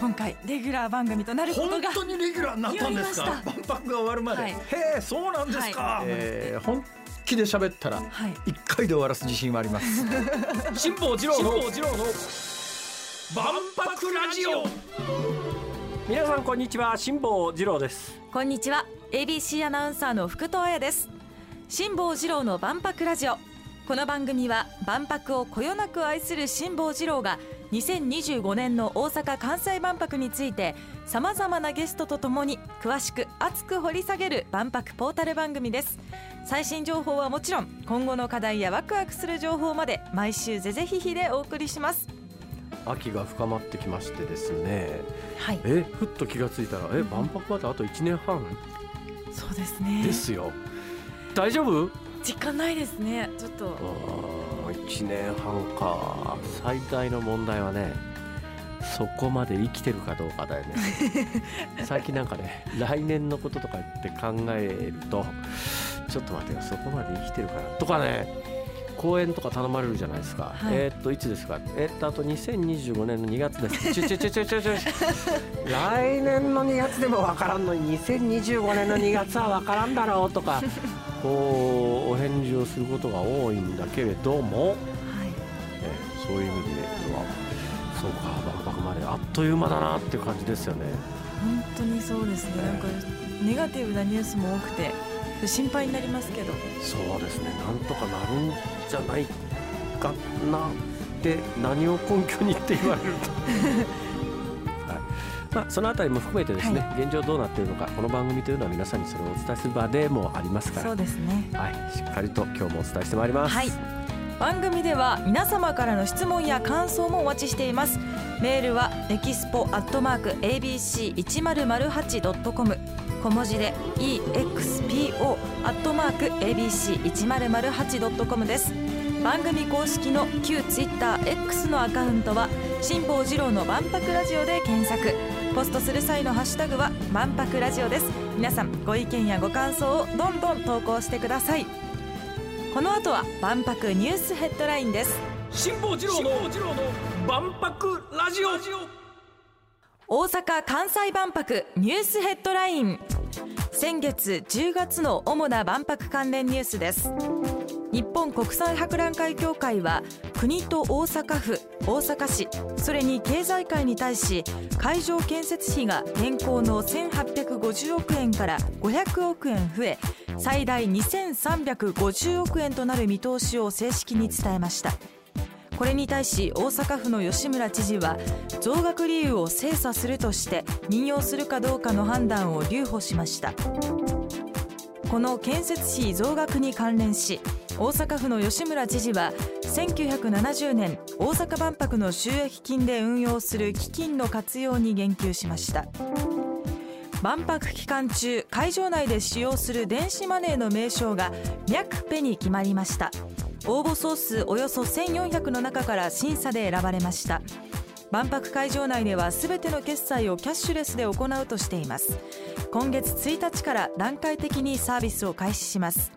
今回レギュラー番組となること本が当にレギュラーになったんですか？万博が終わるまで、はい。へえそうなんですか、えー本気で喋ったらはい。一回で終わらす自信はあります。辛坊治郎の万博ラジオ。皆さんこんにちは辛坊治郎です。こんにちは。ABC アナウンサーの福藤彩です。辛坊治郎の万博ラジオ。この番組は万博をこよなく愛する辛坊治郎が2025年の大阪・関西万博についてさまざまなゲストとともに詳しく熱く掘り下げる万博ポータル番組です。最新情報はもちろん今後の課題やワクワクする情報まで毎週ぜぜひひでお送りします。秋が深まってきましてですね。はい。えふっと気がついたらえ万博まであと1年半？そうですね。ですよ。大丈夫？実感ないですね。ちょっとあー1年半か。最大の問題はねそこまで生きてるかどうかだよね。最近なんかね来年のこととかって考えるとちょっと待ってよそこまで生きてるかなとかね公演とか頼まれるじゃないですか、はい。えーっといつですか？えーっとあと2025年の2月です。来年の2月でもわからんのに2025年の2月はわからんだろうとかこうお返事をすることが多いんだけれども、はい。えーそういう意味ではそうか万博まであっという間だなっていう感じですよね。本当にそうですね、なんかネガティブなニュースも多くて心配になりますけど。そうですね。なんとかなるんじゃないかなって何を根拠にって言われると。はいまあ、そのあたりも含めてですね、現状どうなっているのかこの番組というのは皆さんにそれをお伝えする場でもありますから。そうですね。はい、しっかりと今日もお伝えしてまいります。はい。番組では皆様からの質問や感想もお待ちしています。メールはエキスポアットマーク ABC1008.com 小文字で EXPO アットマーク ABC1008.com です。番組公式の旧 TwitterX のアカウントは辛坊治郎の万博ラジオで検索ポストする際のハッシュタグは万博ラジオです。皆さんご意見やご感想をどんどん投稿してください。この後は万博ニュースヘッドラインです。辛坊治郎の万博ラジオ。大阪・関西万博ニュースヘッドライン。先月10月の主な万博関連ニュースです日本国際博覧会協会は国と大阪府大阪市それに経済界に対し会場建設費が現行の1850億円から500億円増え最大2350億円となる見通しを正式に伝えました。これに対し大阪府の吉村知事は増額理由を精査するとして任用するかどうかの判断を留保しました。この建設費増額に関連し大阪府の吉村知事は1970年大阪万博の収益金で運用する基金の活用に言及しました。万博期間中会場内で使用する電子マネーの名称がミャクペに決まりました。応募総数およそ1400の中から審査で選ばれました。万博会場内では全ての決済をキャッシュレスで行うとしています。今月1日から段階的にサービスを開始します。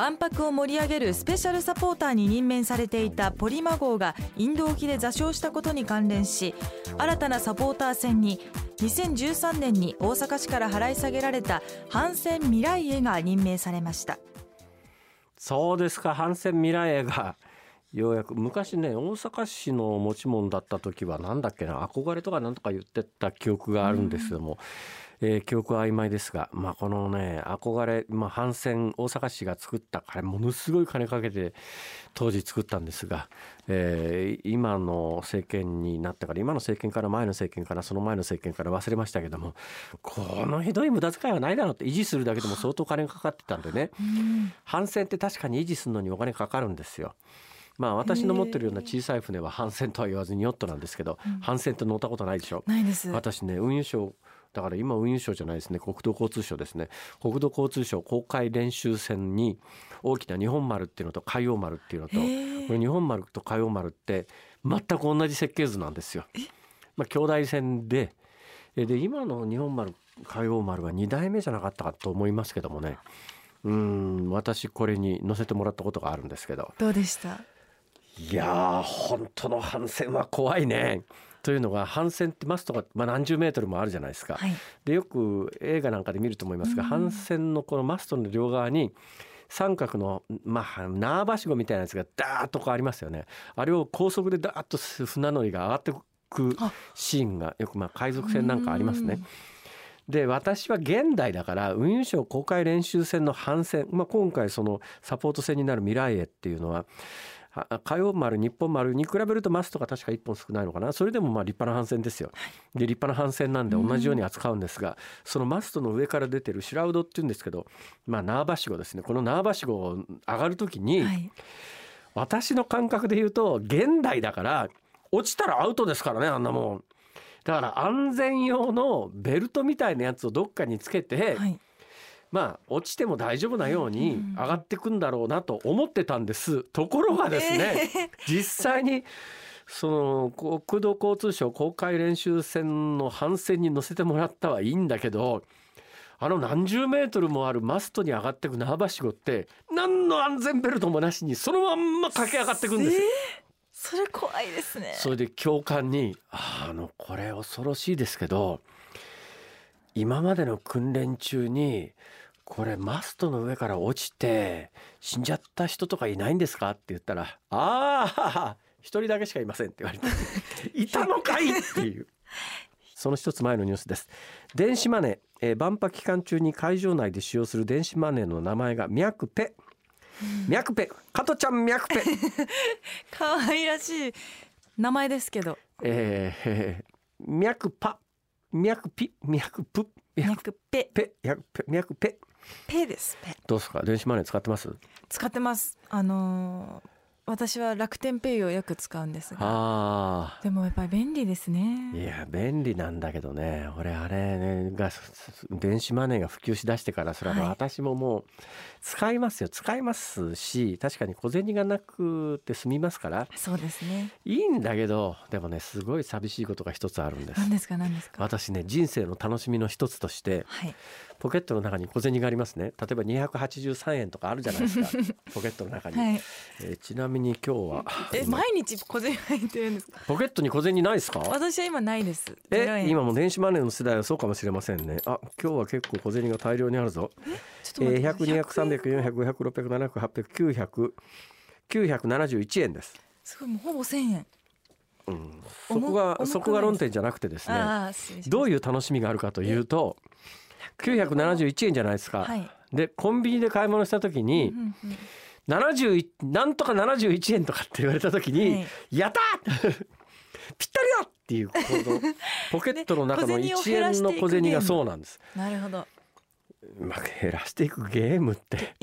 万博を盛り上げるスペシャルサポーターに任命されていたポリマ号がインド沖で座礁したことに関連し新たなサポーター船に2013年に大阪市から払い下げられた帆船未来へが任命されました。そうですか帆船未来へが。ようやく昔ね大阪市の持ち物だった時はなんだっけな憧れとかなんとか言ってた記憶があるんですけども、えー記憶は曖昧ですが、まあ、このね憧れ、まあ、帆船大阪市が作ったあれものすごい金かけて当時作ったんですが、えー今の政権になったから今の政権から前の政権からその前の政権から忘れましたけどもこのひどい無駄遣いはないだろうって維持するだけでも相当金がかかってたんでね。帆船って確かに維持するのにお金かかるんですよ。まあ私の持ってるような小さい船は帆船とは言わずにヨットなんですけど、帆船って乗ったことないでしょ？ないです。私ね運輸省だから今運輸省じゃないですね国土交通省ですね。国土交通省公海練習船に大きな日本丸っていうのと海洋丸っていうのとこれ日本丸と海洋丸って全く同じ設計図なんですよ。まあ兄弟船でえで今の日本丸海洋丸は2代目じゃなかったかと思いますけどもね。うん私これに乗せてもらったことがあるんですけど。どうでした？いやー本当の帆船は怖いねというのが帆船ってマストが、まあ、何十メートルもあるじゃないですか。はいでよく映画なんかで見ると思いますが、うん帆船のこのマストの両側に三角の、まあ、縄ばしごみたいなやつがダーッとこうありますよね。あれを高速でダーッと船乗りが上がってくあシーンがよくまあ海賊船なんかありますね。で私は現代だから運輸省公開練習船の帆船、まあ、今回そのサポート船になる未来へっていうのはあ火曜丸日本丸に比べるとマストが確か1本少ないのかな。それでもまあ立派な帆船ですよ。で立派な帆船なんで同じように扱うんですが、そのマストの上から出てるシュラウドっていうんですけど、まあ、縄ばしごですね。この縄ばしごを上がる時に、はい。私の感覚で言うと現代だから落ちたらアウトですからねあんなもん。だから安全用のベルトみたいなやつをどっかにつけて、はいまあ落ちても大丈夫なようにうん上がってくんだろうなと思ってたんです。ところがですね、実際にその国土交通省公開練習船の帆船に乗せてもらったはいいんだけどあの何十メートルもあるマストに上がってく縄ばしごって何の安全ベルトもなしにそのまんま駆け上がってくんですよ。それ怖いですねそれで教官に「ああのこれ恐ろしいですけど今までの訓練中にこれマストの上から落ちて死んじゃった人とかいないんですか?」って言ったら「ああ一人だけしかいません」って言われて「いたのかい!」っていう。その一つ前のニュースです。電子マネー、えー万博期間中に会場内で使用する電子マネーの名前がミャクペ。ミャクペ、加トちゃんミャクペ。可愛らしい名前ですけどえーえー、脈パ脈ピ脈プ脈脈ペ。ペ。脈ペ。脈ペ。ペですペ。どうですか？電子マネー使ってます？使ってます。あのー私は楽天ペイをよく使うんですが。あ。でもやっぱり便利ですあいねや便利なんだけどね。俺あれねが電子マネーが普及しだしてからそれははい。私ももう使いますよ。使いますし確かに小銭がなくて済みますから。そうですね。いいんだけどでもねすごい寂しいことが一つあるんです。何ですか何ですか？私ね人生の楽しみの一つとしてはい。ポケットの中に小銭がありますね。例えば283円とかあるじゃないですか。ポケットの中に、はい。えーちなみに今日は。え毎日小銭入ってるんですか？ポケットに小銭ないですか？私は今ないです。え円。今も電子マネーの世代はそうかもしれませんね。あ今日は結構小銭が大量にあるぞ。ちょっとえー、待って100、200、300、400、500、600、700、800、900、971円です。すごいもうほぼ千円。うん、そこがそこが論点じゃなくてですね。どういう楽しみがあるかというと971円。じゃないですか、はい。でコンビニで買い物した時に、うんうん71なんとか71円とかって言われた時に、はい。やった！ー ぴったりだっていうこの ポケットの中のね小1銭を減らしていく円の小銭がそうなんです。なるほど。まあ、減らしていくゲームって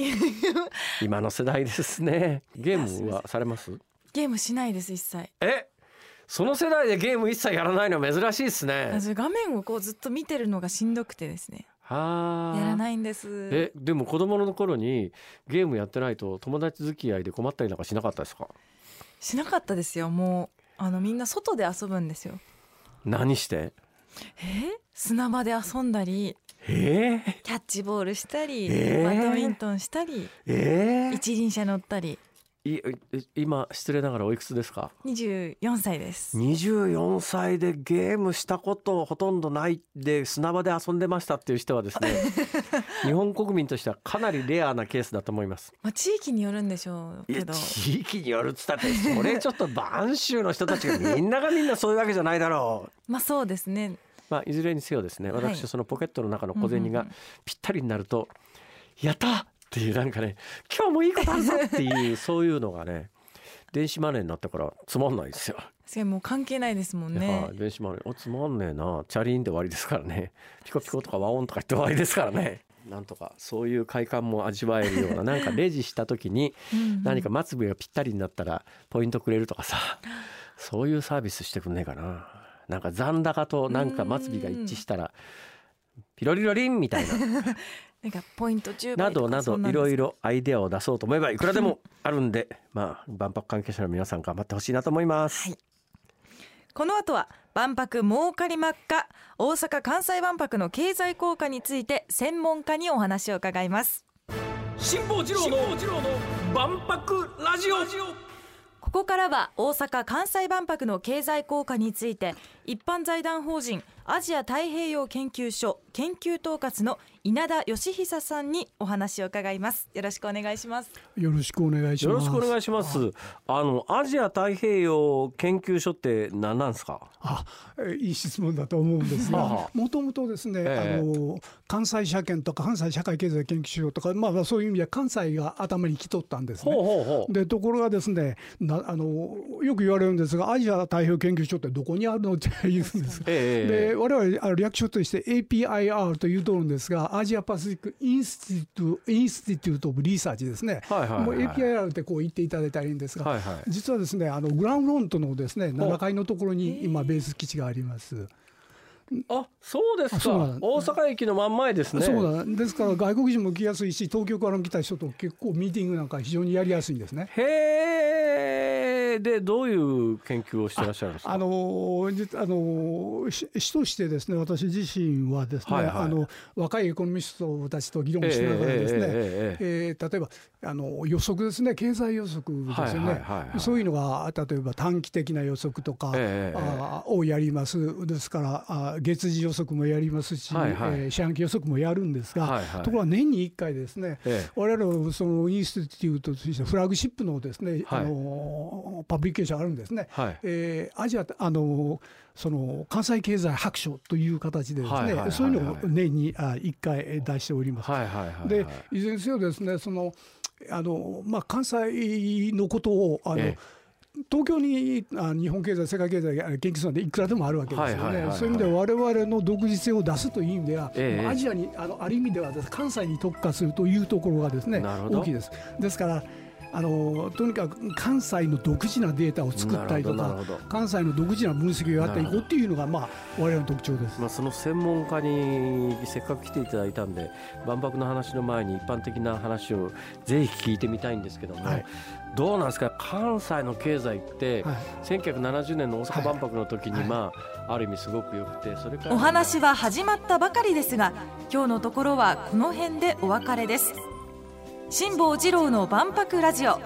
今の世代ですね。ゲームはされます？ゲームしないです一切。え？その世代でゲーム一切やらないのは珍しいですね。私画面をこうずっと見てるのがしんどくてですねはあ。やらないんです。えでも子供の頃にゲームやってないと友達付き合いで困ったりなんかしなかったですか？しなかったですよ。もうあのみんな外で遊ぶんですよ。何して？え？砂場で遊んだりえ？ー、キャッチボールしたり、え？ーバドミントンしたりえ？ー、一輪車乗ったりいい今失礼ながらおいくつですか？24歳です。24歳でゲームしたことほとんどないで砂場で遊んでましたっていう人はですね 日本国民としてはかなりレアなケースだと思います。まあ地域によるんでしょうけど。地域によるっつったってそれちょっと播州の人たちがみんながみんなそういうわけじゃないだろう。まあそうですね。まあ、いずれにせよですねはい。私はそのポケットの中の小銭がぴったりになると「やった!」っていうなんかね「今日もいいことあるぞ!」っていうそういうのがね電子マネーになったからつまんないですよ。確かにもう関係ないですもんはねい電子マネーおつまんねえなチャリーンで終わりですからねピコピコとか和音とか言って終わりですからね。なんとかそういう快感も味わえるような なんかレジした時に何か末尾がぴったりになったらポイントくれるとかさそういうサービスしてくんねえかななんか残高となんか末尾が一致したらピロリロリンみたいな なんかポイント10倍などなどいろいろろアイデアを出そうと思えばいくらでも。あるんでまあ万博関係者の皆さん頑張ってほしいなと思います、はい。この後は万博儲かりまっか大阪・関西万博の経済効果について専門家にお話を伺います。辛坊治郎の万博ラジオ。ここからは大阪・関西万博の経済効果について一般財団法人アジア太平洋研究所研究統括の稲田義久さんにお話を伺います。よろしくお願いします。よろしくお願いします。よろしくお願いします。あのアジア太平洋研究所って何なんですか？あいい質問だと思うんですがもともとですね、えー、あの関西社研とか関西社会経済研究所とか、まあ、そういう意味で関西が頭に来とったんですね。ほうほうほう。でところがですねなあのよく言われるんですがアジア太平洋研究所ってどこにあるのって 言うんです。えー、で我々あ略称として APIR というとるんですがアジアパシフィックインスティテュインスティテュート・オブ・リサーチですね、はいはいはい、もう APIR ってこう言っていただいたらいいんですが、はいはい、実はですねあのグランフロントのですね7階のところに今ベース基地があります。あそうですか。大阪駅の真ん前ですね。そうだ。ですから外国人も来やすいし東京から来た人と結構ミーティングなんか非常にやりやすいんですね。へえでどういう研究をしてらっしゃるんですか？あのあの市としてですね私自身はですね、はいはい、あの若いエコノミストたちと議論しながらですね、えー、えー、例えばあの予測ですね経済予測ですよね、そういうのが例えば短期的な予測とか、えー、あをやります。ですからあ月次予測もやりますし、はいはい、えー、四半期予測もやるんですが、はいはい、ところが年に1回ですね、ええ、我々のそのインスティテュートとしてフラグシップのですね、はい、あのパブリケーションあるんですね、はい、えー、アジアあのその関西経済白書という形でですね、はいはい、そういうのを年に1回出しております。はいはいはいはい、でいずれにせよですねそのあの、まあ、関西のことをあの、ええ。東京にあ日本経済、世界経済研究するのでいくらでもあるわけですよね、そういう意味では、われわれの独自性を出すという意味では、ええ、アジアにあのある意味では関西に特化するというところがですね大きいです。ですからあのとにかく関西の独自なデータを作ったりとか関西の独自な分析をやっていこうっていうのがまあ我々の特徴です、まあ、その専門家にせっかく来ていただいたんで万博の話の前に一般的な話をぜひ聞いてみたいんですけども、はい、どうなんですか？関西の経済って、はい、1970年の大阪万博の時に、まあ、ある意味すごくよくてそれからお話は始まったばかりですが今日のところはこの辺でお別れです辛坊治郎の万博ラジオ。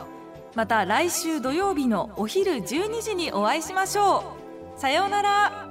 また来週土曜日のお昼12時にお会いしましょう。さようなら。